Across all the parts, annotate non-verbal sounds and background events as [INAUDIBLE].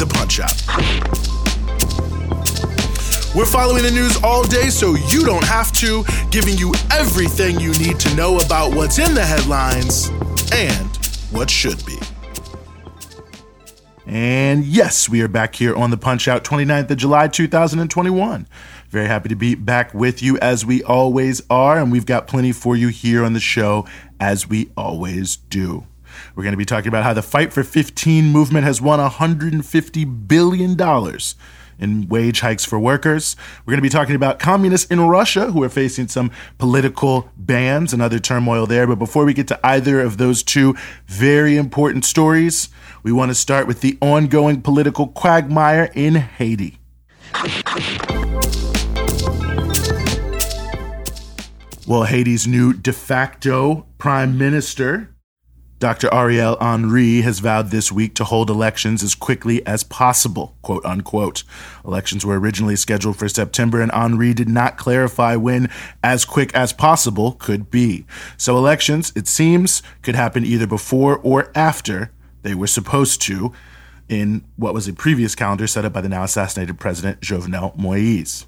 the Punch Out. We're following the news all day so you don't have to, giving you everything you need to know about what's in the headlines and what should be. And yes, we are back here on the Punch Out 29th of July 2021. Very happy to be back with you as we always are, and we've got plenty for you here on the show as we always do. We're going to be talking about how the Fight for 15 movement has won $150 billion in wage hikes for workers. We're going to be talking about communists in Russia who are facing some political bans and other turmoil there. But before we get to either of those two very important stories, we want to start with the ongoing political quagmire in Haiti. Well, Haiti's new de facto prime minister, Dr. Ariel Henry, has vowed this week to hold elections as quickly as possible, quote unquote. Elections were originally scheduled for September, and Henry did not clarify when as quick as possible could be. So, elections, it seems, could happen either before or after they were supposed to in what was a previous calendar set up by the now assassinated president Jovenel Moise.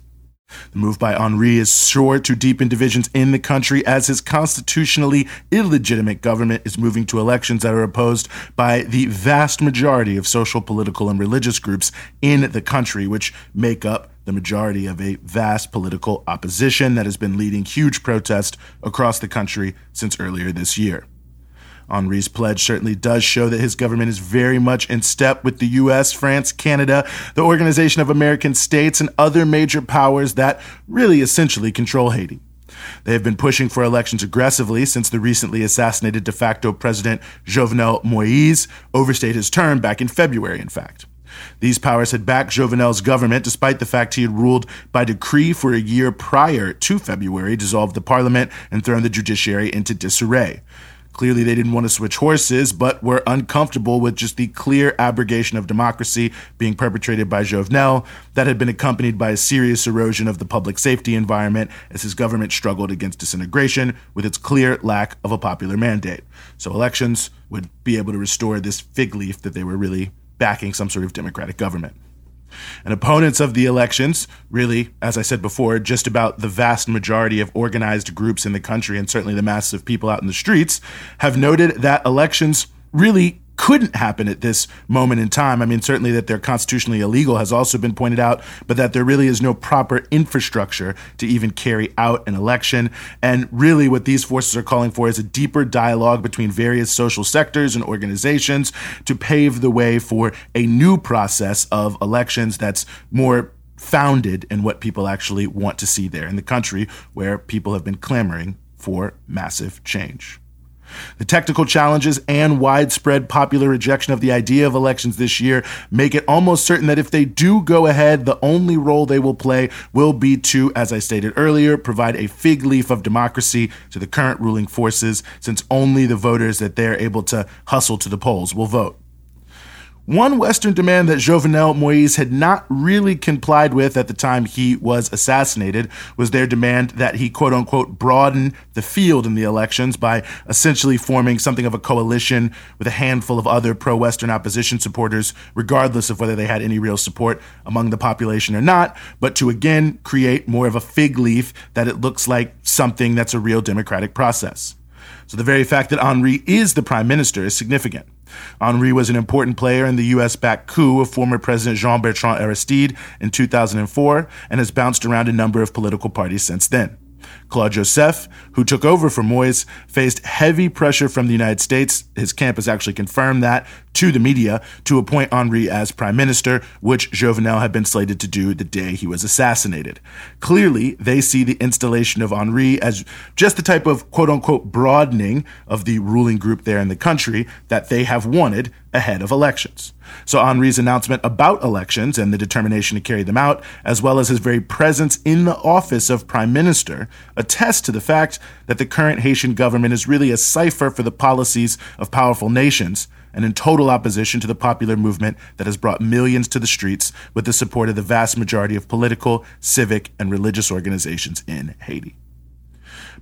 The move by Henry is sure to deepen divisions in the country as his constitutionally illegitimate government is moving to elections that are opposed by the vast majority of social, political, and religious groups in the country, which make up the majority of a vast political opposition that has been leading huge protests across the country since earlier this year. Henry's pledge certainly does show that his government is very much in step with the US, France, Canada, the Organization of American States, and other major powers that really essentially control Haiti. They have been pushing for elections aggressively since the recently assassinated de facto president Jovenel Moise overstayed his term back in February, in fact. These powers had backed Jovenel's government despite the fact he had ruled by decree for a year prior to February, dissolved the parliament, and thrown the judiciary into disarray. Clearly, they didn't want to switch horses, but were uncomfortable with just the clear abrogation of democracy being perpetrated by Jovenel that had been accompanied by a serious erosion of the public safety environment as his government struggled against disintegration with its clear lack of a popular mandate. So, elections would be able to restore this fig leaf that they were really backing some sort of democratic government. And opponents of the elections, really, as I said before, just about the vast majority of organized groups in the country and certainly the masses of people out in the streets, have noted that elections really couldn't happen at this moment in time. I mean, certainly that they're constitutionally illegal has also been pointed out, but that there really is no proper infrastructure to even carry out an election. And really, what these forces are calling for is a deeper dialogue between various social sectors and organizations to pave the way for a new process of elections that's more founded in what people actually want to see there in the country where people have been clamoring for massive change. The technical challenges and widespread popular rejection of the idea of elections this year make it almost certain that if they do go ahead, the only role they will play will be to, as I stated earlier, provide a fig leaf of democracy to the current ruling forces, since only the voters that they're able to hustle to the polls will vote. One Western demand that Jovenel Moise had not really complied with at the time he was assassinated was their demand that he, quote unquote, broaden the field in the elections by essentially forming something of a coalition with a handful of other pro Western opposition supporters, regardless of whether they had any real support among the population or not, but to again create more of a fig leaf that it looks like something that's a real democratic process. So the very fact that Henry is the prime minister is significant. Henry was an important player in the US backed coup of former President Jean Bertrand Aristide in 2004 and has bounced around a number of political parties since then. Claude Joseph, who took over for Moise, faced heavy pressure from the United States. His camp has actually confirmed that to the media to appoint Henry as prime minister, which Jovenel had been slated to do the day he was assassinated. Clearly, they see the installation of Henry as just the type of quote unquote broadening of the ruling group there in the country that they have wanted ahead of elections. So Henry's announcement about elections and the determination to carry them out, as well as his very presence in the office of prime minister, attest to the fact that the current Haitian government is really a cipher for the policies of powerful nations and in total opposition to the popular movement that has brought millions to the streets with the support of the vast majority of political, civic, and religious organizations in Haiti.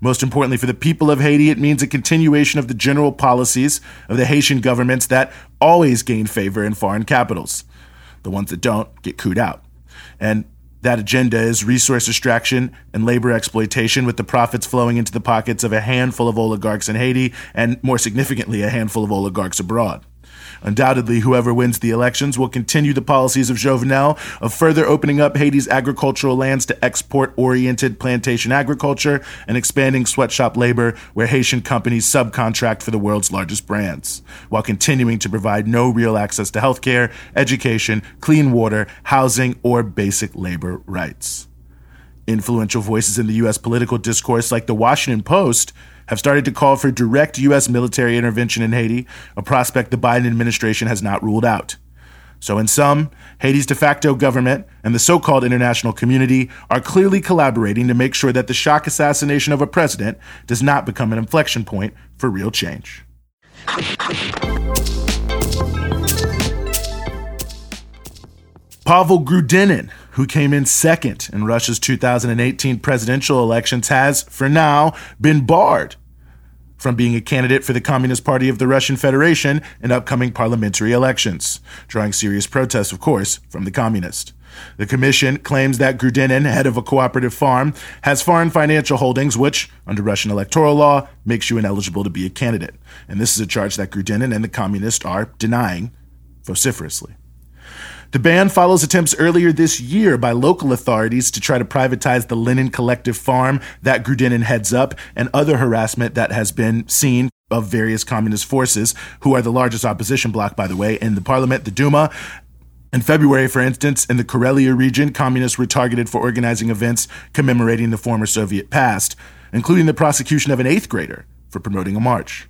Most importantly, for the people of Haiti, it means a continuation of the general policies of the Haitian governments that always gain favor in foreign capitals. The ones that don't get couped out. And that agenda is resource extraction and labor exploitation, with the profits flowing into the pockets of a handful of oligarchs in Haiti and, more significantly, a handful of oligarchs abroad. Undoubtedly, whoever wins the elections will continue the policies of Jovenel of further opening up Haiti's agricultural lands to export oriented plantation agriculture and expanding sweatshop labor where Haitian companies subcontract for the world's largest brands, while continuing to provide no real access to healthcare, education, clean water, housing, or basic labor rights. Influential voices in the U.S. political discourse, like the Washington Post, have started to call for direct U.S. military intervention in Haiti, a prospect the Biden administration has not ruled out. So, in sum, Haiti's de facto government and the so called international community are clearly collaborating to make sure that the shock assassination of a president does not become an inflection point for real change. Pavel Grudinin, who came in second in Russia's 2018 presidential elections, has, for now, been barred from being a candidate for the Communist Party of the Russian Federation in upcoming parliamentary elections, drawing serious protests, of course, from the communists. The commission claims that Grudinin, head of a cooperative farm, has foreign financial holdings, which, under Russian electoral law, makes you ineligible to be a candidate. And this is a charge that Grudinin and the communists are denying vociferously. The ban follows attempts earlier this year by local authorities to try to privatize the Lenin Collective Farm that Grudinin heads up and other harassment that has been seen of various communist forces, who are the largest opposition bloc, by the way, in the parliament, the Duma. In February, for instance, in the Karelia region, communists were targeted for organizing events commemorating the former Soviet past, including the prosecution of an eighth grader for promoting a march.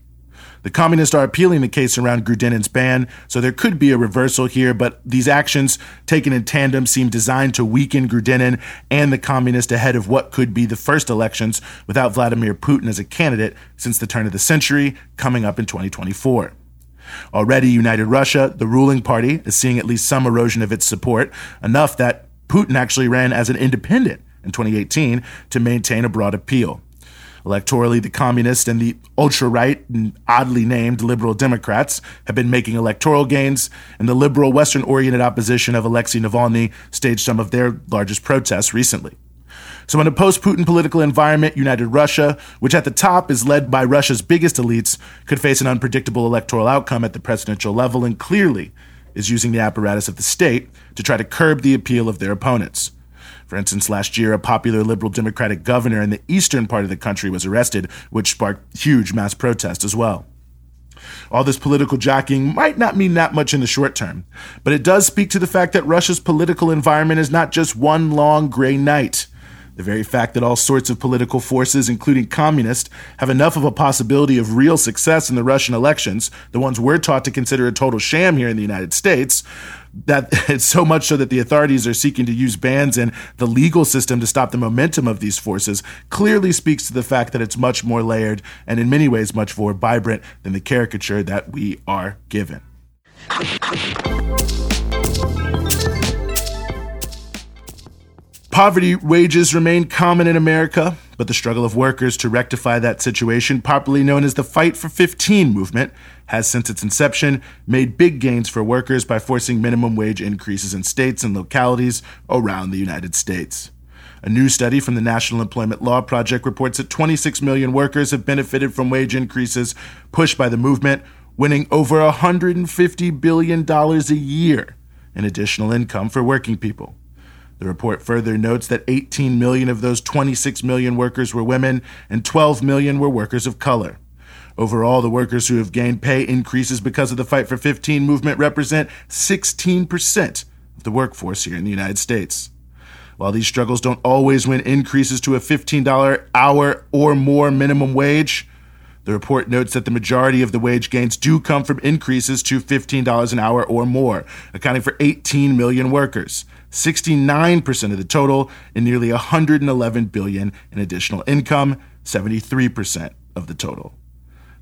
The communists are appealing the case around Grudinin's ban, so there could be a reversal here, but these actions taken in tandem seem designed to weaken Grudinin and the communists ahead of what could be the first elections without Vladimir Putin as a candidate since the turn of the century, coming up in 2024. Already, United Russia, the ruling party, is seeing at least some erosion of its support, enough that Putin actually ran as an independent in 2018 to maintain a broad appeal. Electorally, the communists and the ultra right and oddly named liberal Democrats have been making electoral gains, and the liberal Western oriented opposition of Alexei Navalny staged some of their largest protests recently. So, in a post Putin political environment, United Russia, which at the top is led by Russia's biggest elites, could face an unpredictable electoral outcome at the presidential level and clearly is using the apparatus of the state to try to curb the appeal of their opponents. For instance, last year, a popular liberal Democratic governor in the eastern part of the country was arrested, which sparked huge mass protest as well. All this political jockeying might not mean that much in the short term, but it does speak to the fact that Russia's political environment is not just one long gray night. The very fact that all sorts of political forces, including communists, have enough of a possibility of real success in the Russian elections, the ones we're taught to consider a total sham here in the United States, that [LAUGHS] it's so much so that the authorities are seeking to use bans and the legal system to stop the momentum of these forces clearly speaks to the fact that it's much more layered and in many ways much more vibrant than the caricature that we are given. Poverty wages remain common in America, but the struggle of workers to rectify that situation, popularly known as the Fight for 15 movement, has since its inception made big gains for workers by forcing minimum wage increases in states and localities around the United States. A new study from the National Employment Law Project reports that 26 million workers have benefited from wage increases pushed by the movement, winning over $150 billion a year in additional income for working people. The report further notes that 18 million of those 26 million workers were women and 12 million were workers of color. Overall, the workers who have gained pay increases because of the Fight for 15 movement represent 16% of the workforce here in the United States. While these struggles don't always win increases to a $15 hour or more minimum wage, The report notes that the majority of the wage gains do come from increases to $15 an hour or more, accounting for 18 million workers. 69% of the total and nearly 111 billion in additional income, 73% of the total.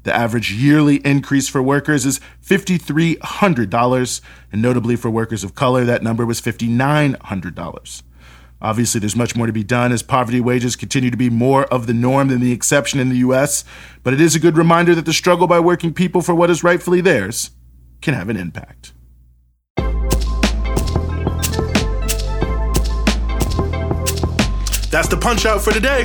The average yearly increase for workers is $5,300, and notably for workers of color, that number was $5,900. Obviously, there's much more to be done as poverty wages continue to be more of the norm than the exception in the US, but it is a good reminder that the struggle by working people for what is rightfully theirs can have an impact. That's the punch out for today.